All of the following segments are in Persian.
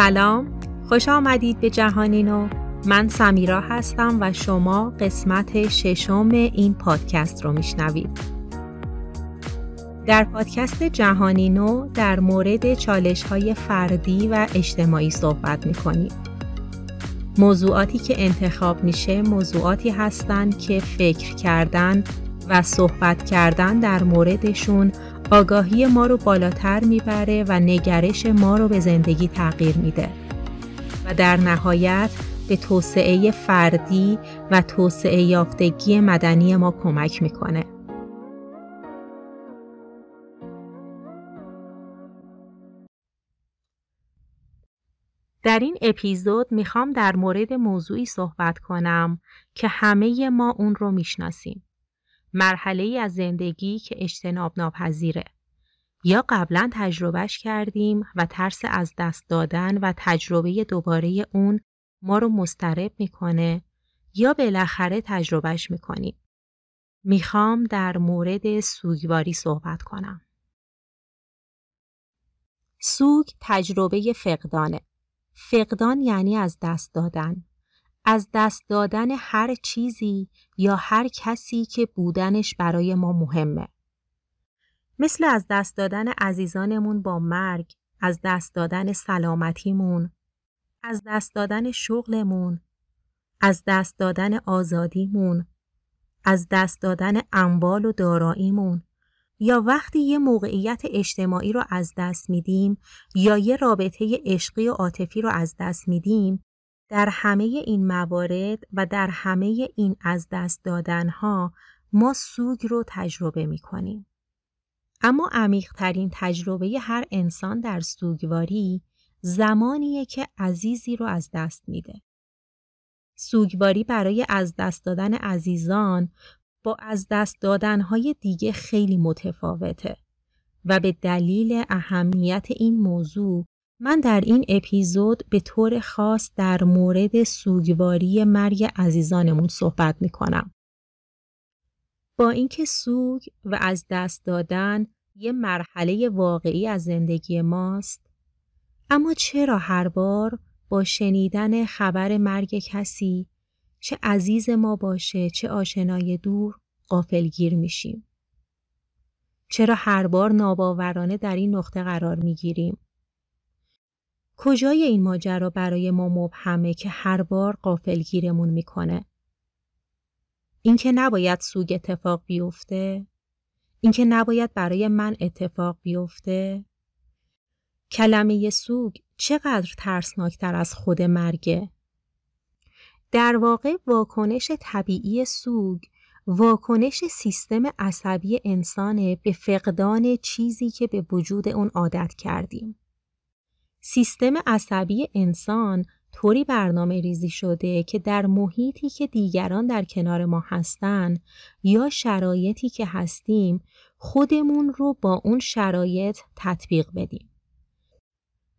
سلام خوش آمدید به جهانینو من سمیرا هستم و شما قسمت ششم این پادکست رو میشنوید. در پادکست جهانینو در مورد چالش های فردی و اجتماعی صحبت می‌کنیم. موضوعاتی که انتخاب میشه موضوعاتی هستند که فکر کردن و صحبت کردن در موردشون آگاهی ما رو بالاتر می‌بره و نگرش ما رو به زندگی تغییر میده و در نهایت به توسعه فردی و توسعه یافتگی مدنی ما کمک می‌کنه. در این اپیزود می‌خوام در مورد موضوعی صحبت کنم که همه ما اون رو می‌شناسیم. مرحله ای از زندگی که اجتناب ناپذیره. یا قبلا تجربهش کردیم و ترس از دست دادن و تجربه دوباره اون ما رو مسترب می‌کنه یا بالاخره تجربهش می‌کنیم. می‌خوام در مورد سوگواری صحبت کنم. سوگ تجربه فقدانه. فقدان یعنی از دست دادن. از دست دادن هر چیزی یا هر کسی که بودنش برای ما مهمه. مثل از دست دادن عزیزانمون با مرگ، از دست دادن سلامتیمون، از دست دادن شغلمون، از دست دادن آزادیمون، از دست دادن اموال و داراییمون یا وقتی یه موقعیت اجتماعی رو از دست میدیم یا یه رابطه عشقی و عاطفی رو از دست میدیم در همه این موارد و در همه این از دست دادنها ما سوگ رو تجربه می کنیم. اما عمیقترین تجربه هر انسان در سوگواری زمانیه که عزیزی رو از دست میده. سوگواری برای از دست دادن عزیزان با از دست دادنهای دیگه خیلی متفاوته و به دلیل اهمیت این موضوع من در این اپیزود به طور خاص در مورد سوگواری مرگ عزیزانمون صحبت می کنم. با اینکه سوگ و از دست دادن یه مرحله واقعی از زندگی ماست اما چرا هر بار با شنیدن خبر مرگ کسی چه عزیز ما باشه چه آشنای دور قافلگیر میشیم چرا هر بار ناباورانه در این نقطه قرار می‌گیریم کجای این ماجرا برای ما مبهمه که هر بار قافلگیرمون می‌کنه؟ اینکه نباید سوگ اتفاق بیفته؟ اینکه نباید برای من اتفاق بیفته؟ کلمه سوگ چقدر ترسناکتر از خود مرگه؟ در واقع واکنش طبیعی سوگ واکنش سیستم عصبی انسانه به فقدان چیزی که به وجود اون عادت کردیم. سیستم عصبی انسان طوری برنامه ریزی شده که در محیطی که دیگران در کنار ما هستن یا شرایطی که هستیم خودمون رو با اون شرایط تطبیق بدیم.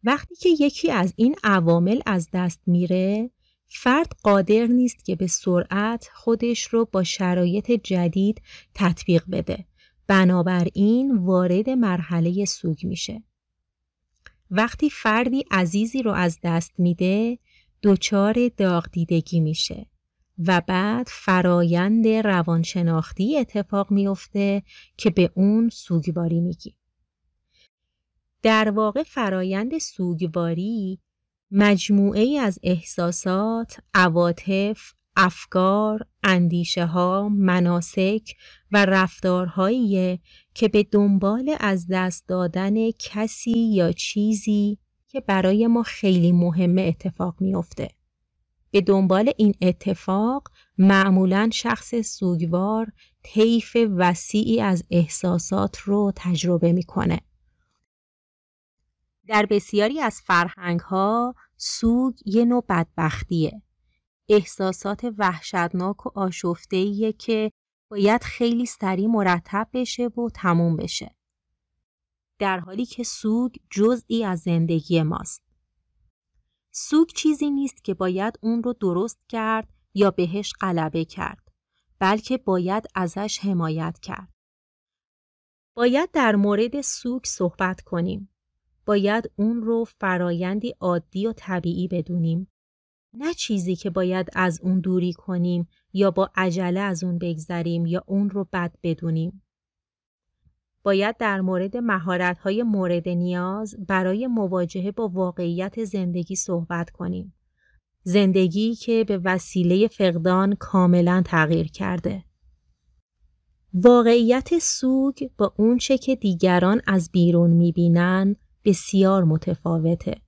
وقتی که یکی از این عوامل از دست میره فرد قادر نیست که به سرعت خودش رو با شرایط جدید تطبیق بده. بنابراین وارد مرحله سوگ میشه. وقتی فردی عزیزی رو از دست میده دچار داغ دیدگی میشه و بعد فرایند روانشناختی اتفاق میفته که به اون سوگواری میگی. در واقع فرایند سوگواری مجموعه ای از احساسات، عواطف، افکار، اندیشه ها، مناسک و رفتارهایی که به دنبال از دست دادن کسی یا چیزی که برای ما خیلی مهمه اتفاق میافته. به دنبال این اتفاق معمولا شخص سوگوار طیف وسیعی از احساسات رو تجربه می‌کنه. در بسیاری از فرهنگ ها سوگ یه نوع بدبختیه. احساسات وحشتناک و آشفتهیه که باید خیلی سریع مرتب بشه و تموم بشه. در حالی که سوگ جزئی از زندگی ماست. سوگ چیزی نیست که باید اون رو درست کرد یا بهش غلبه کرد بلکه باید ازش حمایت کرد. باید در مورد سوگ صحبت کنیم. باید اون رو فرایندی عادی و طبیعی بدونیم. نه چیزی که باید از اون دوری کنیم یا با عجله از اون بگذریم یا اون رو بد بدونیم. باید در مورد مهارت‌های مورد نیاز برای مواجهه با واقعیت زندگی صحبت کنیم. زندگی که به وسیله فقدان کاملا تغییر کرده. واقعیت سوگ با اونچه که دیگران از بیرون می‌بینن بسیار متفاوته.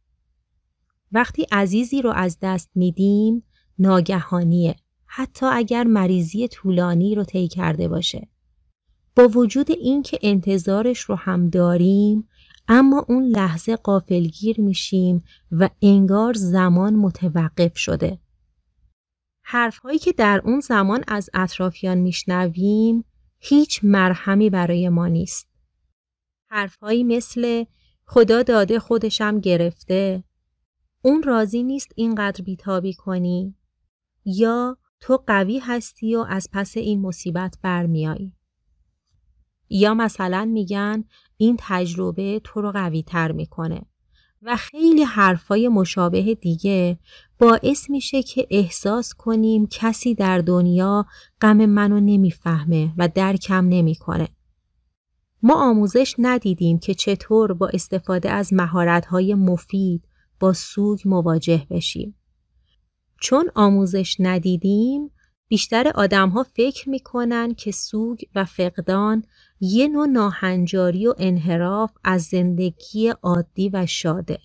وقتی عزیزی رو از دست میدیم ناگهانیه حتی اگر مریضی طولانی رو طی کرده باشه. با وجود اینکه انتظارش رو هم داریم اما اون لحظه قافلگیر میشیم و انگار زمان متوقف شده. حرفهایی که در اون زمان از اطرافیان میشنویم هیچ مرهمی برای ما نیست. حرفهایی مثل خدا داده خودشم گرفته اون راضی نیست اینقدر بیتابی کنی یا تو قوی هستی و از پس این مصیبت برمیایی یا مثلا میگن این تجربه تو رو قوی تر می‌کنه و خیلی حرفای مشابه دیگه باعث میشه که احساس کنیم کسی در دنیا غم منو نمی‌فهمه و درکم نمی‌کنه. ما آموزش ندیدیم که چطور با استفاده از مهارت‌های مفید با سوگ مواجه بشیم. چون آموزش ندیدیم بیشتر آدم ها فکر می‌کنن که سوگ و فقدان یه نوع ناهنجاری و انحراف از زندگی عادی و شاده.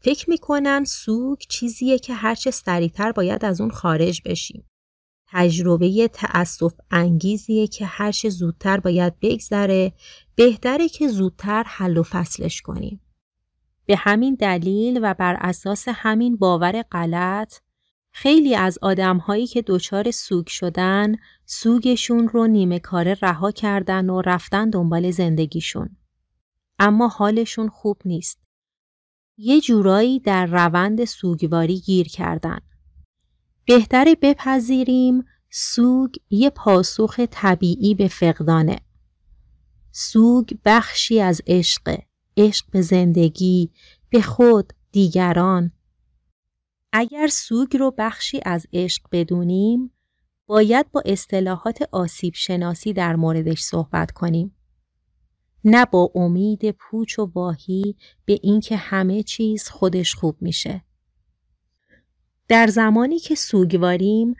فکر می‌کنن سوگ چیزیه که هرچه سریعتر باید از اون خارج بشیم. تجربه تأسف انگیزیه که هرچه زودتر باید بگذره بهتره که زودتر حل و فصلش کنیم. به همین دلیل و بر اساس همین باور غلط خیلی از آدمهایی که دچار سوگ شدن سوگشون رو نیمه کاره رها کردن و رفتن دنبال زندگیشون. اما حالشون خوب نیست. یه جورایی در روند سوگواری گیر کردن. بهتره بپذیریم سوگ یه پاسخ طبیعی به فقدانه. سوگ بخشی از عشقه. عشق به زندگی، به خود، دیگران. اگر سوگ رو بخشی از عشق بدونیم، باید با اصطلاحات آسیب شناسی در موردش صحبت کنیم. نه با امید پوچ و واهی به اینکه همه چیز خودش خوب میشه. در زمانی که سوگواریم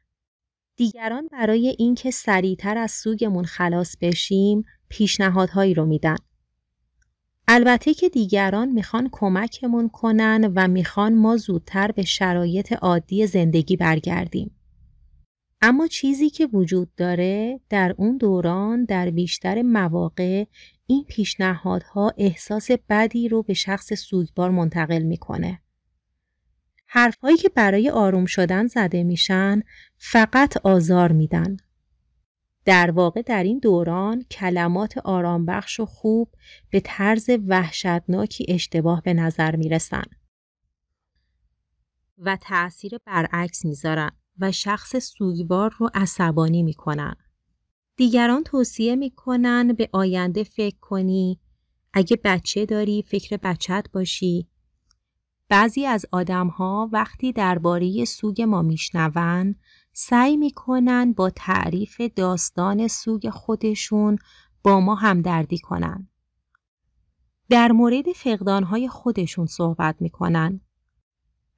دیگران برای اینکه سریعتر از سوگمون خلاص بشیم پیشنهادهایی رو میدن. البته که دیگران می‌خوان کمکمون کنن و می‌خوان ما زودتر به شرایط عادی زندگی برگردیم. اما چیزی که وجود داره در اون دوران در بیشتر مواقع این پیشنهادها احساس بدی رو به شخص سوگبار منتقل می‌کنه. حرفهایی که برای آروم شدن زده میشن فقط آزار میدن. در واقع در این دوران کلمات آرامبخش و خوب به طرز وحشتناکی اشتباه به نظر می‌رسن. و تأثیر برعکس می‌ذارن و شخص سوگوار رو عصبانی می‌کنن. دیگران توصیه می‌کنن به آینده فکر کنی. اگه بچه داری فکر بچت باشی. بعضی از آدمها وقتی درباره سوگ ما میشنون سعی می‌کنن با تعریف داستان سوگ خودشون با ما همدردی کنن. در مورد فقدانهای خودشون صحبت می‌کنن.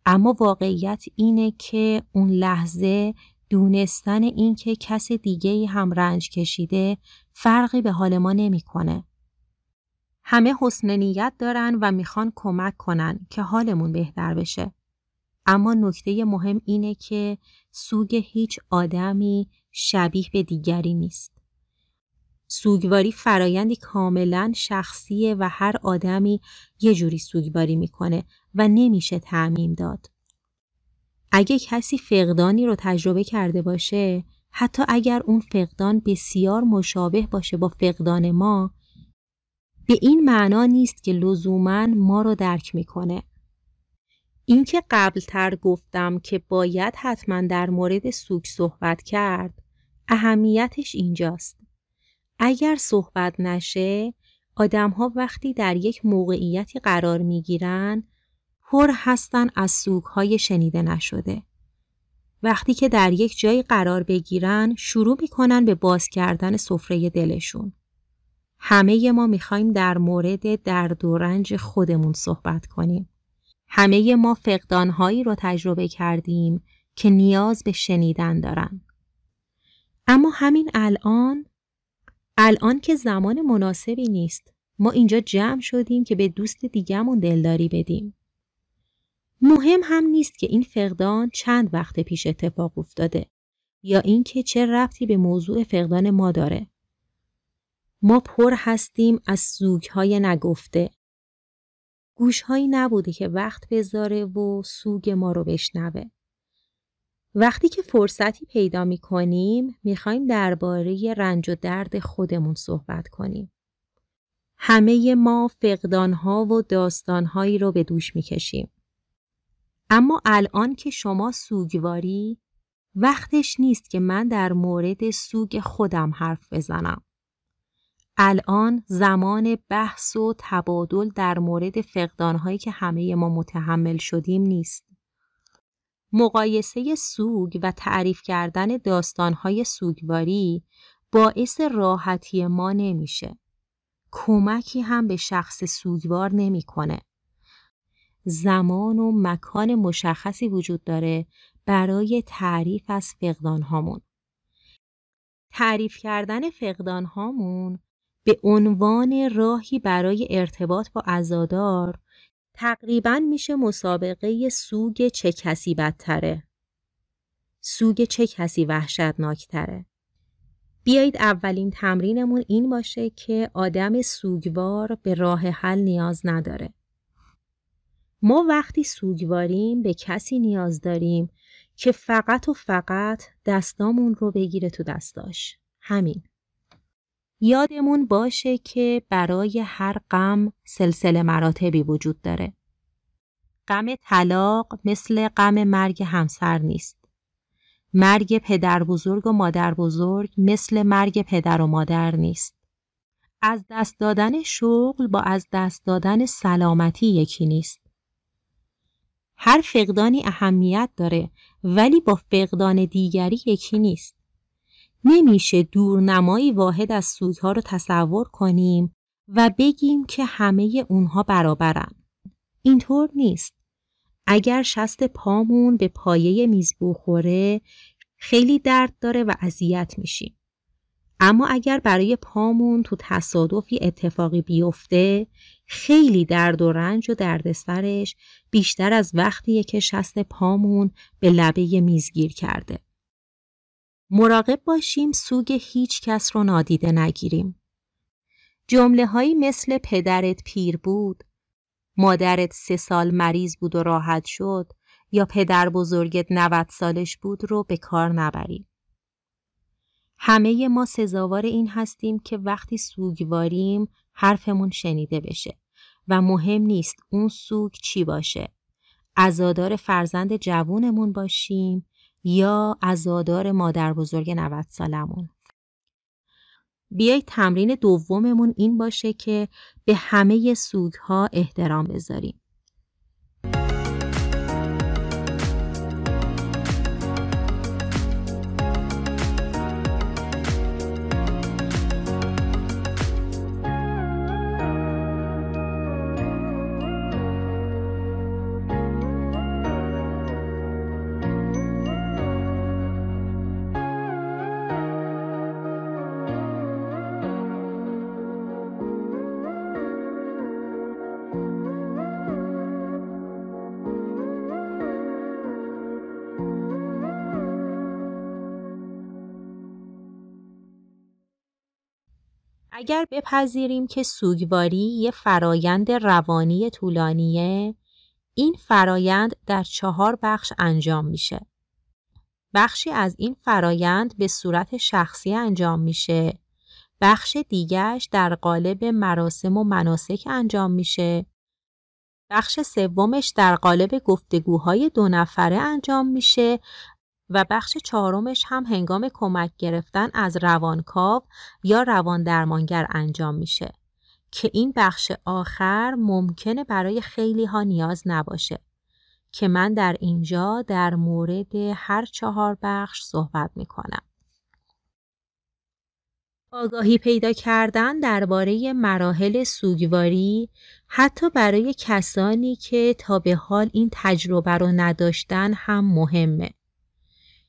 اما واقعیت اینه که اون لحظه دونستن اینکه کس دیگه هم رنج کشیده فرقی به حال ما نمی‌کنه. همه حسن نیت دارن و می‌خوان کمک کنن که حالمون بهتر بشه. اما نکته مهم اینه که سوگ هیچ آدمی شبیه به دیگری نیست. سوگواری فرایندی کاملا شخصیه و هر آدمی یه جوری سوگواری می‌کنه و نمیشه تعمیم داد. اگه کسی فقدانی رو تجربه کرده باشه حتی اگر اون فقدان بسیار مشابه باشه با فقدان ما به این معنا نیست که لزوما ما رو درک می‌کنه. اینکه قبلتر گفتم که باید حتما در مورد سوگ صحبت کرد اهمیتش اینجاست. اگر صحبت نشه آدم ها وقتی در یک موقعیتی قرار می گیرن پر هستن از سوگ های شنیده نشده. وقتی که در یک جایی قرار بگیرن شروع می‌کنن به باز کردن سفره دلشون. همه ما می‌خوایم در مورد درد و رنج خودمون صحبت کنیم. همه ما فقدانهایی رو تجربه کردیم که نیاز به شنیدن دارن. اما همین الان الان که زمان مناسبی نیست ما اینجا جمع شدیم که به دوست دیگهمون دلداری بدیم. مهم هم نیست که این فقدان چند وقت پیش اتفاق افتاده یا اینکه چه ربطی به موضوع فقدان ما داره. ما پر هستیم از سوگهای نگفته. گوشهایی نبوده که وقت بذاره و سوگ ما رو بشنوه. وقتی که فرصتی پیدا می کنیم می خوایم درباره رنج و درد خودمون صحبت کنیم. همه ما فقدانها و داستانهایی رو به دوش می کشیم. اما الان که شما سوگواری وقتش نیست که من در مورد سوگ خودم حرف بزنم. الان زمان بحث و تبادل در مورد فقدانهایی که همه ما متحمل شدیم نیست. مقایسه سوگ و تعریف کردن داستانهای سوگواری باعث راحتی ما نمیشه. کمکی هم به شخص سوگوار نمی‌کنه. زمان و مکان مشخصی وجود داره برای تعریف از فقدان هامون. تعریف کردن فقدان هامون به عنوان راهی برای ارتباط با ازادار تقریبا میشه مسابقه سوگ چه کسی بدتره. سوگ چه کسی وحشتناکتره. بیایید اولین تمرینمون این باشه که آدم سوگوار به راه حل نیاز نداره. ما وقتی سوگواریم به کسی نیاز داریم که فقط و فقط دستامون رو بگیره تو دستاش. همین. یادمون باشه که برای هر غم سلسله مراتبی وجود داره. غم طلاق مثل غم مرگ همسر نیست. مرگ پدر بزرگ و مادر بزرگ مثل مرگ پدر و مادر نیست. از دست دادن شغل با از دست دادن سلامتی یکی نیست. هر فقدانی اهمیت داره ولی با فقدان دیگری یکی نیست. نمیشه دورنمایی واحد از سوگها رو تصور کنیم و بگیم که همه اونها برابرن. اینطور نیست. اگر شست پامون به پایه میز بخوره خیلی درد داره و اذیت میشیم. اما اگر برای پامون تو تصادفی اتفاقی بیفته خیلی درد و رنج و دردسرش بیشتر از وقتیه که شست پامون به لبه میزگیر کرده. مراقب باشیم سوگ هیچ کس رو نادیده نگیریم. جمله هایی مثل پدرت پیر بود، مادرت سه سال مریض بود و راحت شد یا پدر بزرگت 90 سالش بود رو به کار نبریم. همه ما سزاوار این هستیم که وقتی سوگواریم حرفمون شنیده بشه و مهم نیست اون سوگ چی باشه. ازادار فرزند جوونمون باشیم یا ازادار مادر بزرگ 90 سالمون. بیای تمرین دوممون این باشه که به همه سوگ ها احترام بذاریم. اگر بپذیریم که سوگواری یه فرایند روانی طولانیه این فرایند در چهار بخش انجام میشه. بخشی از این فرایند به صورت شخصی انجام میشه. بخش دیگرش در قالب مراسم و مناسک انجام میشه. بخش سومش در قالب گفتگوهای دو نفره انجام میشه و بخش چهارمش هم هنگام کمک گرفتن از روانکاو یا روان درمانگر انجام میشه که این بخش آخر ممکنه برای خیلی ها نیاز نباشه که من در اینجا در مورد هر چهار بخش صحبت می کنم. آگاهی پیدا کردن درباره مراحل سوگواری حتی برای کسانی که تا به حال این تجربه رو نداشتن هم مهمه.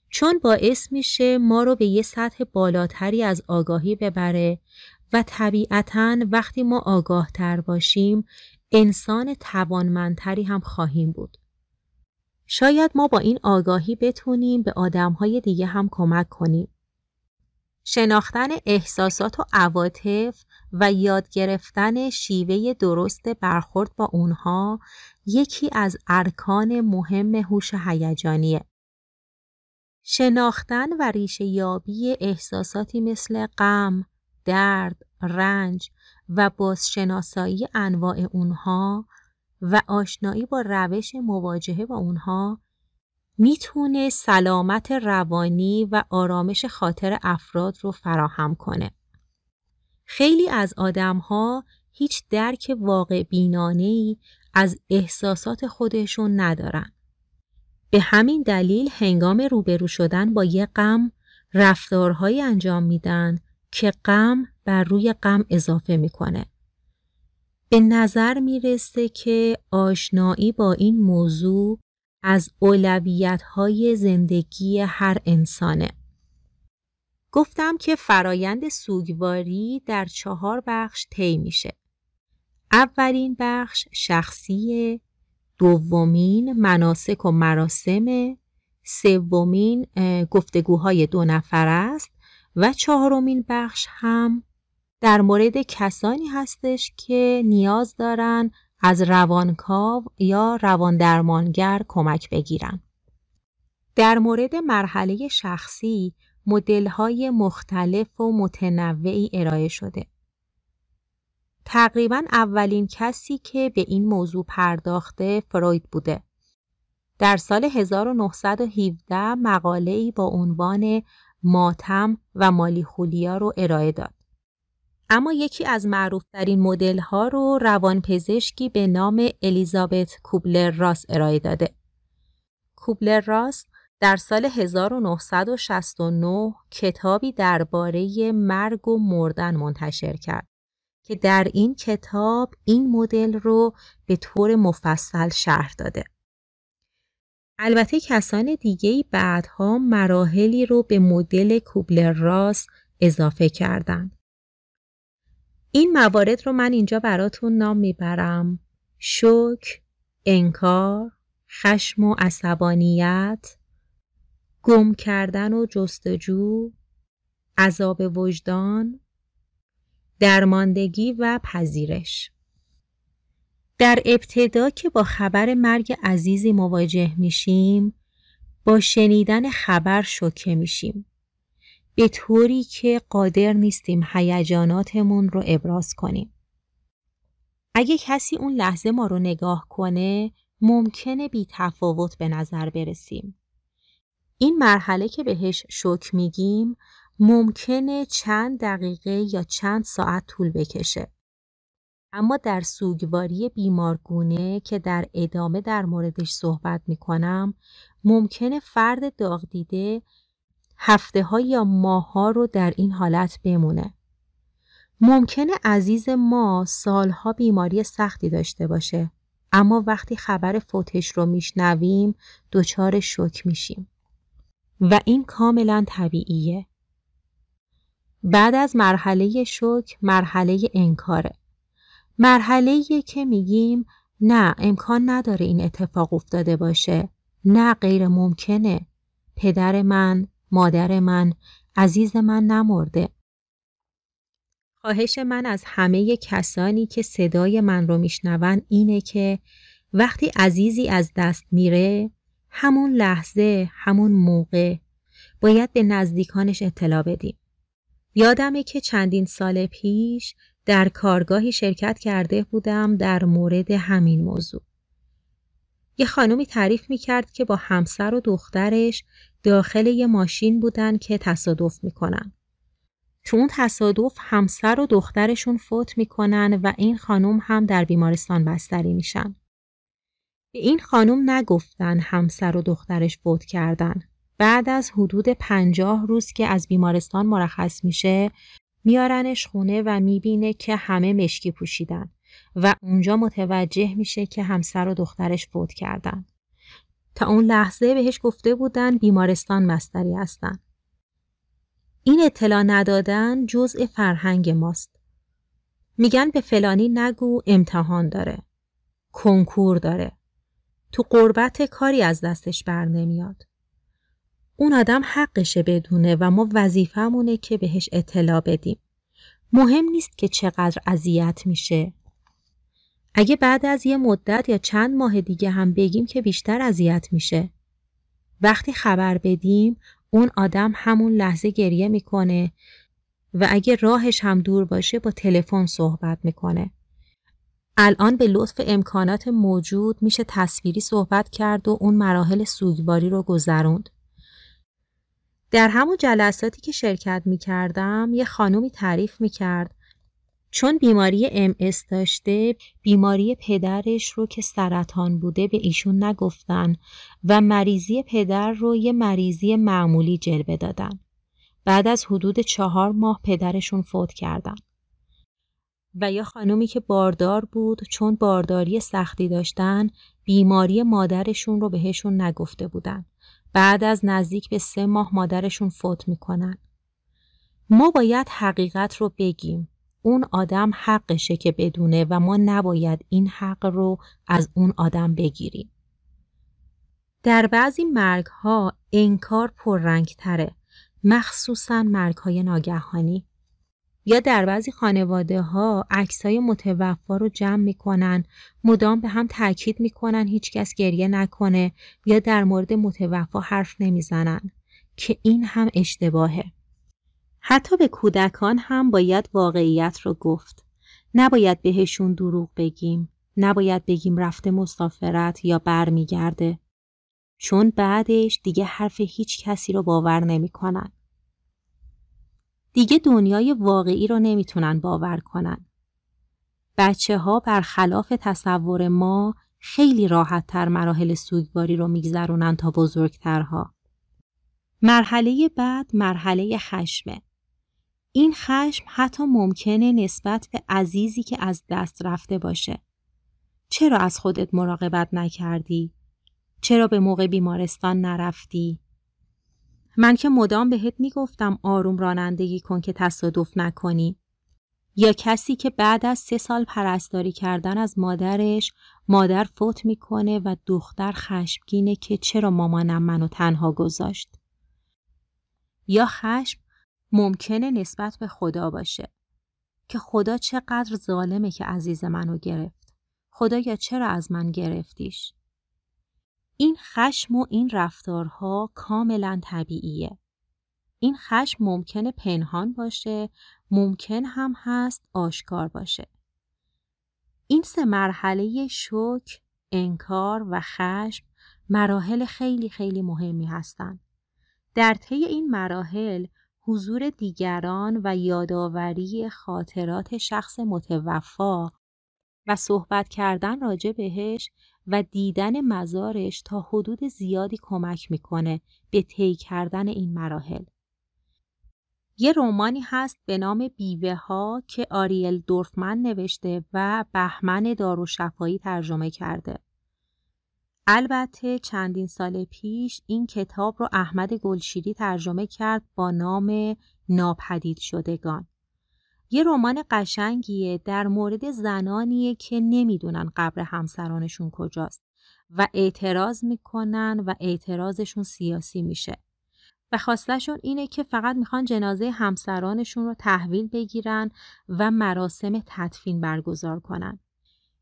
چون باعث میشه ما رو به یه سطح بالاتری از آگاهی ببره و طبیعتا وقتی ما آگاه تر باشیم انسان توانمندتری هم خواهیم بود. شاید ما با این آگاهی بتونیم به آدمهای دیگه هم کمک کنیم. شناختن احساسات و عواطف و یاد گرفتن شیوه درست برخورد با اونها یکی از ارکان مهم هوش هیجانیه. شناختن و ریشه یابی احساساتی مثل غم، درد، رنج و بازشناسایی انواع اونها و آشنایی با روش مواجهه با اونها می‌تونه سلامت روانی و آرامش خاطر افراد رو فراهم کنه. خیلی از آدمها هیچ درک واقع بینانهی از احساسات خودشون ندارن. به همین دلیل هنگام روبرو شدن با یه غم رفتارهایی انجام میدن که غم بر روی غم اضافه می‌کنه. به نظر می‌رسه که آشنایی با این موضوع از اولویت های زندگی هر انسانه. گفتم که فرایند سوگواری در چهار بخش طی میشه. اولین بخش شخصی، دومین مناسک و مراسم، سومین گفتگوهای دو نفر است و چهارمین بخش هم در مورد کسانی هستش که نیاز دارن از روانکاو یا رواندرمانگر کمک بگیرن. در مورد مرحله شخصی های مختلف و متنوعی ارائه شده. تقریبا اولین کسی که به این موضوع پرداخته فروید بوده. در سال 1917 مقاله ای با عنوان ماتم و مالی خولیا رو ارائه داد. اما یکی از معروفترین مدل ها رو روانپزشکی به نام الیزابت کوبلر راس ارائه داده. کوبلر راس در سال 1969 کتابی درباره مرگ و مردن منتشر کرد که در این کتاب این مدل رو به طور مفصل شرح داده. البته کسان دیگه بعدها مراحلی رو به مدل کوبلر راس اضافه کردند. این موارد رو من اینجا براتون نام می‌برم شک، انکار، خشم و عصبانیت، گم کردن و جستجو، عذاب وجدان، درماندگی و پذیرش. در ابتدا که با خبر مرگ عزیزی مواجه میشیم با شنیدن خبر شوکه میشیم به طوری که قادر نیستیم هیجاناتمون رو ابراز کنیم. اگه کسی اون لحظه ما رو نگاه کنه ممکنه بی تفاوت به نظر برسیم. این مرحله که بهش شک میگیم ممکنه چند دقیقه یا چند ساعت طول بکشه. اما در سوگواری بیمارگونه که در ادامه در موردش صحبت می‌کنم ممکنه فرد داغ دیده هفته ها یا ماه ها رو در این حالت بمونه. ممکنه عزیز ما سالها بیماری سختی داشته باشه اما وقتی خبر فوتش رو میشنویم دچار شک میشیم و این کاملا طبیعیه. بعد از مرحله شک مرحله انکاره. مرحله که میگیم نه امکان نداره این اتفاق افتاده باشه. نه غیر ممکنه. پدر من مادر من عزیز من نمرده. خواهش من از همه کسانی که صدای من رو میشنون اینه که وقتی عزیزی از دست میره همون لحظه همون موقع باید به نزدیکانش اطلاع بدیم. یادمه که چندین سال پیش در کارگاهی شرکت کرده بودم در مورد همین موضوع. یه خانومی تعریف می کرد که با همسر و دخترش داخل یه ماشین بودن که تصادف می‌کنن. تو اون تصادف همسر و دخترشون فوت می‌کنن و این خانم هم در بیمارستان بستری میشن. به این خانم نگفتن همسر و دخترش فوت کردن. بعد از حدود پنجاه روز که از بیمارستان مرخص میشه میارنش خونه و می‌بینه که همه مشکی پوشیدن و اونجا متوجه میشه که همسر و دخترش فوت کردن. تا اون لحظه بهش گفته بودن بیمارستان مستری هستن. این اطلاع ندادن جزء فرهنگ ماست. میگن به فلانی نگو امتحان داره. کنکور داره. تو قربت کاری از دستش بر نمیاد. اون آدم حقشه بدونه و ما وظیفمونه که بهش اطلاع بدیم. مهم نیست که چقدر اذیت میشه. اگه بعد از یه مدت یا چند ماه دیگه هم بگیم که بیشتر اذیت میشه. وقتی خبر بدیم اون آدم همون لحظه گریه می‌کنه و اگه راهش هم دور باشه با تلفن صحبت می‌کنه. الان به لطف امکانات موجود میشه تصویری صحبت کرد و اون مراحل سوگواری رو گذروند. در همون جلساتی که شرکت می کردم یه خانومی تعریف می کرد چون بیماری ام داشته بیماری پدرش رو که سرطان بوده به ایشون نگفتن و مریضی پدر رو یه مریضی معمولی جلوه دادن. بعد از حدود چهار ماه پدرشون فوت کردن. و یا خانومی که باردار بود چون بارداری سختی داشتن بیماری مادرشون رو بهشون نگفته بودن. بعد از نزدیک به سه ماه مادرشون فوت می‌کنن. ما باید حقیقت رو بگیم. اون آدم حقشه که بدونه و ما نباید این حق رو از اون آدم بگیریم. در بعضی مرگ ها انکار پررنگ تره. مخصوصا مرگ های ناگهانی. یا در بعضی خانواده ها عکس های متوفا رو جمع می‌کنن مدام به هم تاکید می‌کنن هیچکس گریه نکنه یا در مورد متوفا حرف نمی‌زنن که این هم اشتباهه. حتی به کودکان هم باید واقعیت رو گفت. نباید بهشون دروغ بگیم نباید بگیم رفته مسافرت یا برمیگرده. چون بعدش دیگه حرف هیچ کسی رو باور نمی‌کنن. دیگه دنیای واقعی رو نمی‌تونن باور کنن. بچه ها برخلاف تصور ما خیلی راحت تر مراحل سوگواری رو میگذرونن تا بزرگترها. مرحله بعد مرحله خشمه. این خشم حتی ممکنه نسبت به عزیزی که از دست رفته باشه. چرا از خودت مراقبت نکردی؟ چرا به موقع بیمارستان نرفتی؟ من که مدام بهت می‌گفتم آروم رانندگی کن که تصادف نکنی. یا کسی که بعد از سه سال پرستاری کردن از مادرش مادر فوت می‌کنه و دختر خشمگینه که چرا مامانم منو تنها گذاشت. یا خشم ممکنه نسبت به خدا باشه که خدا چقدر ظالمه که عزیز منو گرفت. خدایا چرا از من گرفتیش؟ این خشم و این رفتارها کاملا طبیعیه. این خشم ممکنه پنهان باشه، ممکن هم هست آشکار باشه. این سه مرحله شک، انکار و خشم مراحل خیلی خیلی مهمی هستند. در طی این مراحل حضور دیگران و یادآوری خاطرات شخص متوفا و صحبت کردن راجع بهش و دیدن مزارش تا حدود زیادی کمک می‌کنه به طی کردن این مراحل. یه رومانی هست به نام بیوه ها که آریل دورفمن نوشته و بهمن داروشفایی ترجمه کرده. البته چندین سال پیش این کتاب رو احمد گلشیری ترجمه کرد با نام ناپدید شدگان. یه رمان قشنگیه در مورد زنانیه که نمی‌دونن قبر همسرانشون کجاست و اعتراض می‌کنن و اعتراضشون سیاسی میشه. و خواستشون اینه که فقط می‌خوان جنازه همسرانشون رو تحویل بگیرن و مراسم تدفین برگزار کنن.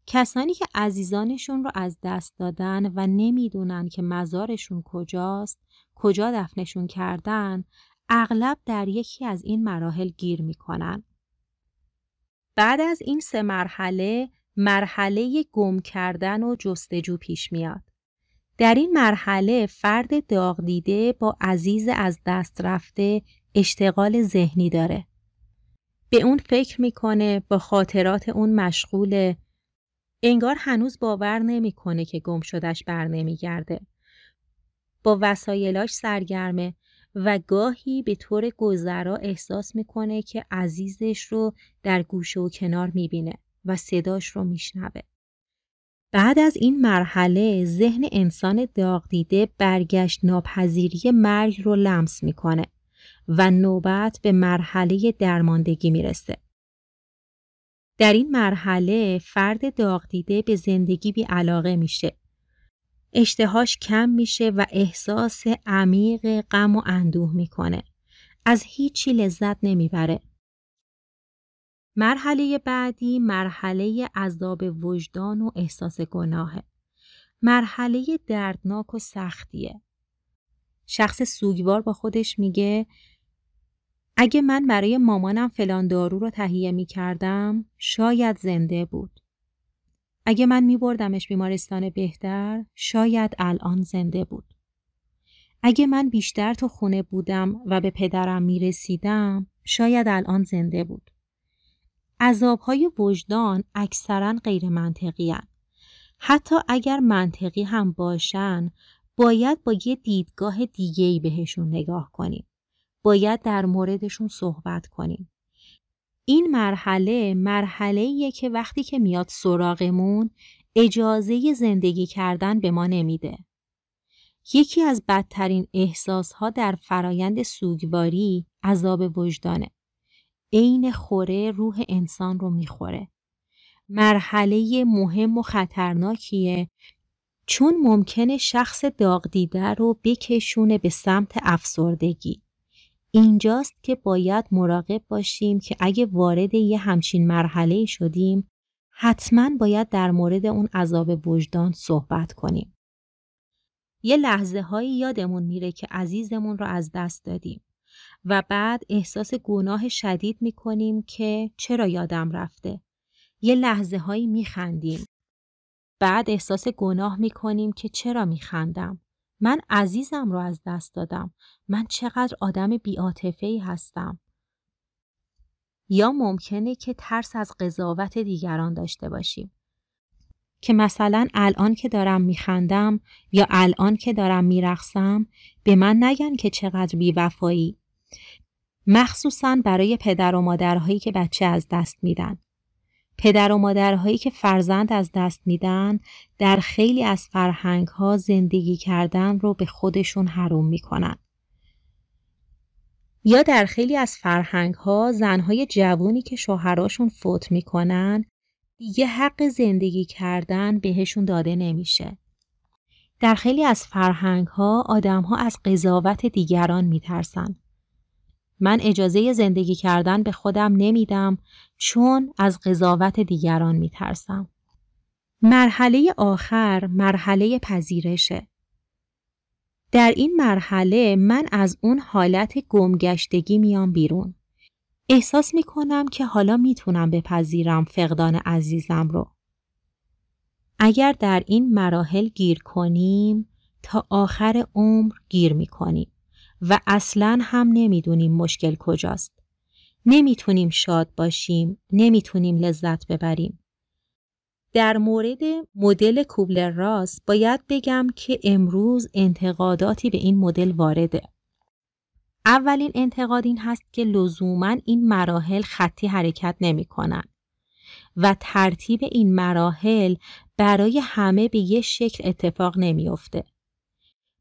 کسانی که عزیزانشون رو از دست دادن و نمی‌دونن که مزارشون کجاست، کجا دفنشون کردن، اغلب در یکی از این مراحل گیر می‌کنن. بعد از این سه مرحله مرحله گم کردن و جستجو پیش میاد. در این مرحله فرد داغ دیده با عزیز از دست رفته اشتغال ذهنی داره. به اون فکر می‌کنه با خاطرات اون مشغوله انگار هنوز باور نمی‌کنه که گم شدش بر نمیگرده با وسایلاش سرگرمه و گاهی به طور گذرا احساس می‌کنه که عزیزش رو در گوشه و کنار می‌بینه و صداش رو میشنوه. بعد از این مرحله ذهن انسان داغ دیده برگشت ناپذیری مرگ رو لمس می‌کنه و نوبت به مرحله درماندگی می‌رسه. در این مرحله فرد داغ دیده به زندگی بی علاقه میشه اشتهاش کم میشه و احساس عمیق غم و اندوه می‌کنه. از هیچی لذت نمی‌بره. مرحله بعدی مرحله عذاب وجدان و احساس گناهه. مرحله دردناک و سختیه. شخص سوگوار با خودش میگه اگه من برای مامانم فلان دارو رو تهیه می کردم شاید زنده بود. اگه من می بردمش بیمارستان بهتر شاید الان زنده بود. اگه من بیشتر تو خونه بودم و به پدرم می رسیدم شاید الان زنده بود. عذابهای وجدان اکثرا غیر منطقی حتی اگر منطقی هم باشن باید با یه دیدگاه دیگه بهشون نگاه کنیم. باید در موردشون صحبت کنیم. این مرحله مرحله که وقتی که میاد سراغمون اجازه زندگی کردن به ما نمیده. یکی از بدترین احساسها در فرایند سوگواری عذاب وجدانه. عین خوره روح انسان رو می‌خوره. مرحله مهم و خطرناکیه چون ممکنه شخص داغ دیده رو بکشونه به سمت افسردگی. اینجاست که باید مراقب باشیم که اگه وارد یه همچین مرحله شدیم حتما باید در مورد اون عذاب وجدان صحبت کنیم. یه لحظه هایی یادمون میره که عزیزمون رو از دست دادیم و بعد احساس گناه شدید می‌کنیم که چرا یادم رفته. یه لحظه هایی میخندیم. بعد احساس گناه می‌کنیم که چرا میخندم. من عزیزم رو از دست دادم. من چقدر آدم بیاتفهی هستم. یا ممکنه که ترس از قضاوت دیگران داشته باشیم. که مثلا الان که دارم میخندم یا الان که دارم میرقصم به من نگن که چقدر بیوفایی. مخصوصا برای پدر و مادرهایی که بچه از دست میدن. پدر و مادرهایی که فرزند از دست میدن در خیلی از فرهنگ ها زندگی کردن رو به خودشون حروم می‌کنن. یا در خیلی از فرهنگ ها زنهای جوونی که شوهراشون فوت می‌کنن دیگه حق زندگی کردن بهشون داده نمیشه. در خیلی از فرهنگ ها آدم ها از قضاوت دیگران میترسن. من اجازه زندگی کردن به خودم نمیدم چون از قضاوت دیگران میترسم. مرحله آخر مرحله پذیرشه. در این مرحله من از اون حالت گمگشتگی میام بیرون. احساس می‌کنم که حالا می‌تونم بپذیرم فقدان عزیزم رو. اگر در این مراحل گیر کنیم تا آخر عمر گیر می‌کنیم و اصلا هم نمی‌دونیم مشکل کجاست. نمی‌تونیم شاد باشیم، نمی‌تونیم لذت ببریم. در مورد مدل کوبلر راس باید بگم که امروز انتقاداتی به این مدل وارده. اولین انتقاد این هست که لزوما این مراحل خطی حرکت نمی کنن و ترتیب این مراحل برای همه به یه شکل اتفاق نمیافته.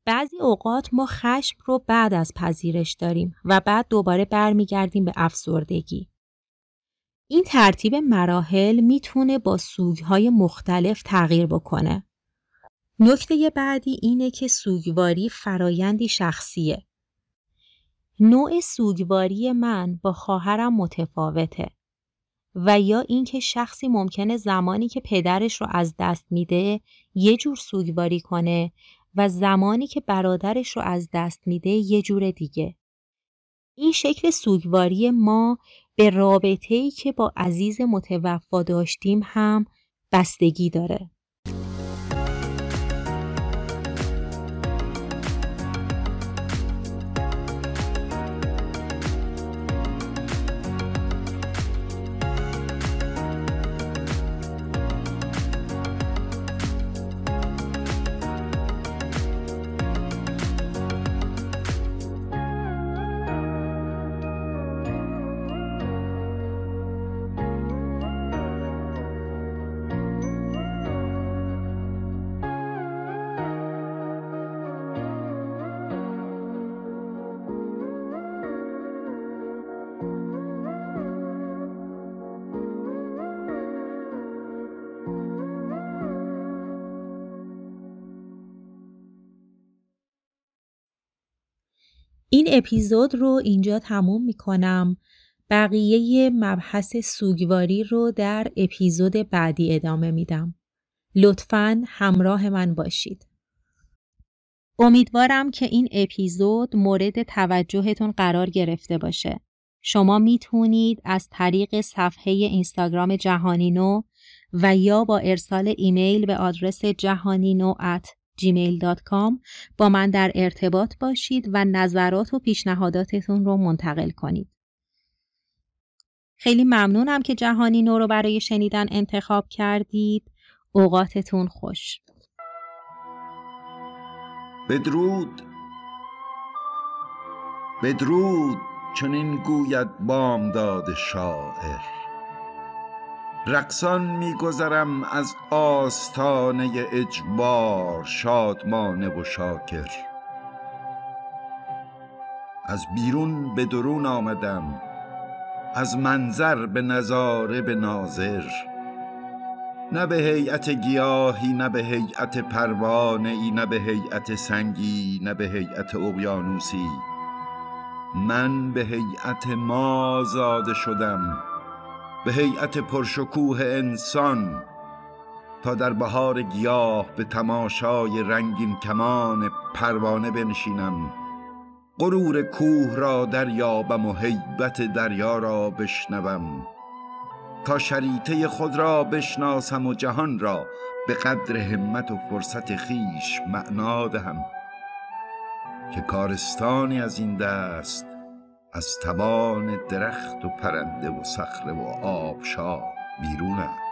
بعضی اوقات ما خشم رو بعد از پذیرش داریم و بعد دوباره برمیگردیم به افسردگی. این ترتیب مراحل می‌تونه با سوگهای مختلف تغییر بکنه. نکته بعدی اینه که سوگواری فرایندی شخصیه. نوع سوگواری من با خواهرم متفاوته و یا اینکه شخصی ممکنه زمانی که پدرش رو از دست میده یه جور سوگواری کنه و زمانی که برادرش رو از دست میده یه جور دیگه. این شکل سوگواری ما به رابطه ای که با عزیز متوفا داشتیم هم بستگی داره. این اپیزود رو اینجا تموم می کنم. بقیه مبحث سوگواری رو در اپیزود بعدی ادامه میدم. لطفاً همراه من باشید. امیدوارم که این اپیزود مورد توجهتون قرار گرفته باشه. شما می‌تونید از طریق صفحه اینستاگرام جهانینو و یا با ارسال ایمیل به آدرس جهانینو gmail.com با من در ارتباط باشید و نظرات و پیشنهاداتتون رو منتقل کنید. خیلی ممنونم که جهانی نو رو برای شنیدن انتخاب کردید. اوقاتتون خوش. بدرود بدرود چنین گوید داد شاعر رقصان میگذرم از آستانه اجبار شادمانه و شاکر. از بیرون به درون آمدم از منظر به نظاره به ناظر. نه به هیئت گیاهی نه به هیئت پروانه ای نه به هیئت سنگی نه به هیئت اقیانوسی. من به هیئت ما زاده شدم. به هیئت پرشکوه انسان تا در بهار گیاه به تماشای رنگین کمان پروانه بنشینم. غرور کوه را دریابم و هیبت دریا را بشنوم. تا شریطه خود را بشناسم و جهان را به قدر همت و فرصت خیش معنا دهم. که کارستانی از این دست از توان درخت و پرنده و صخره و آبشار بیرون است.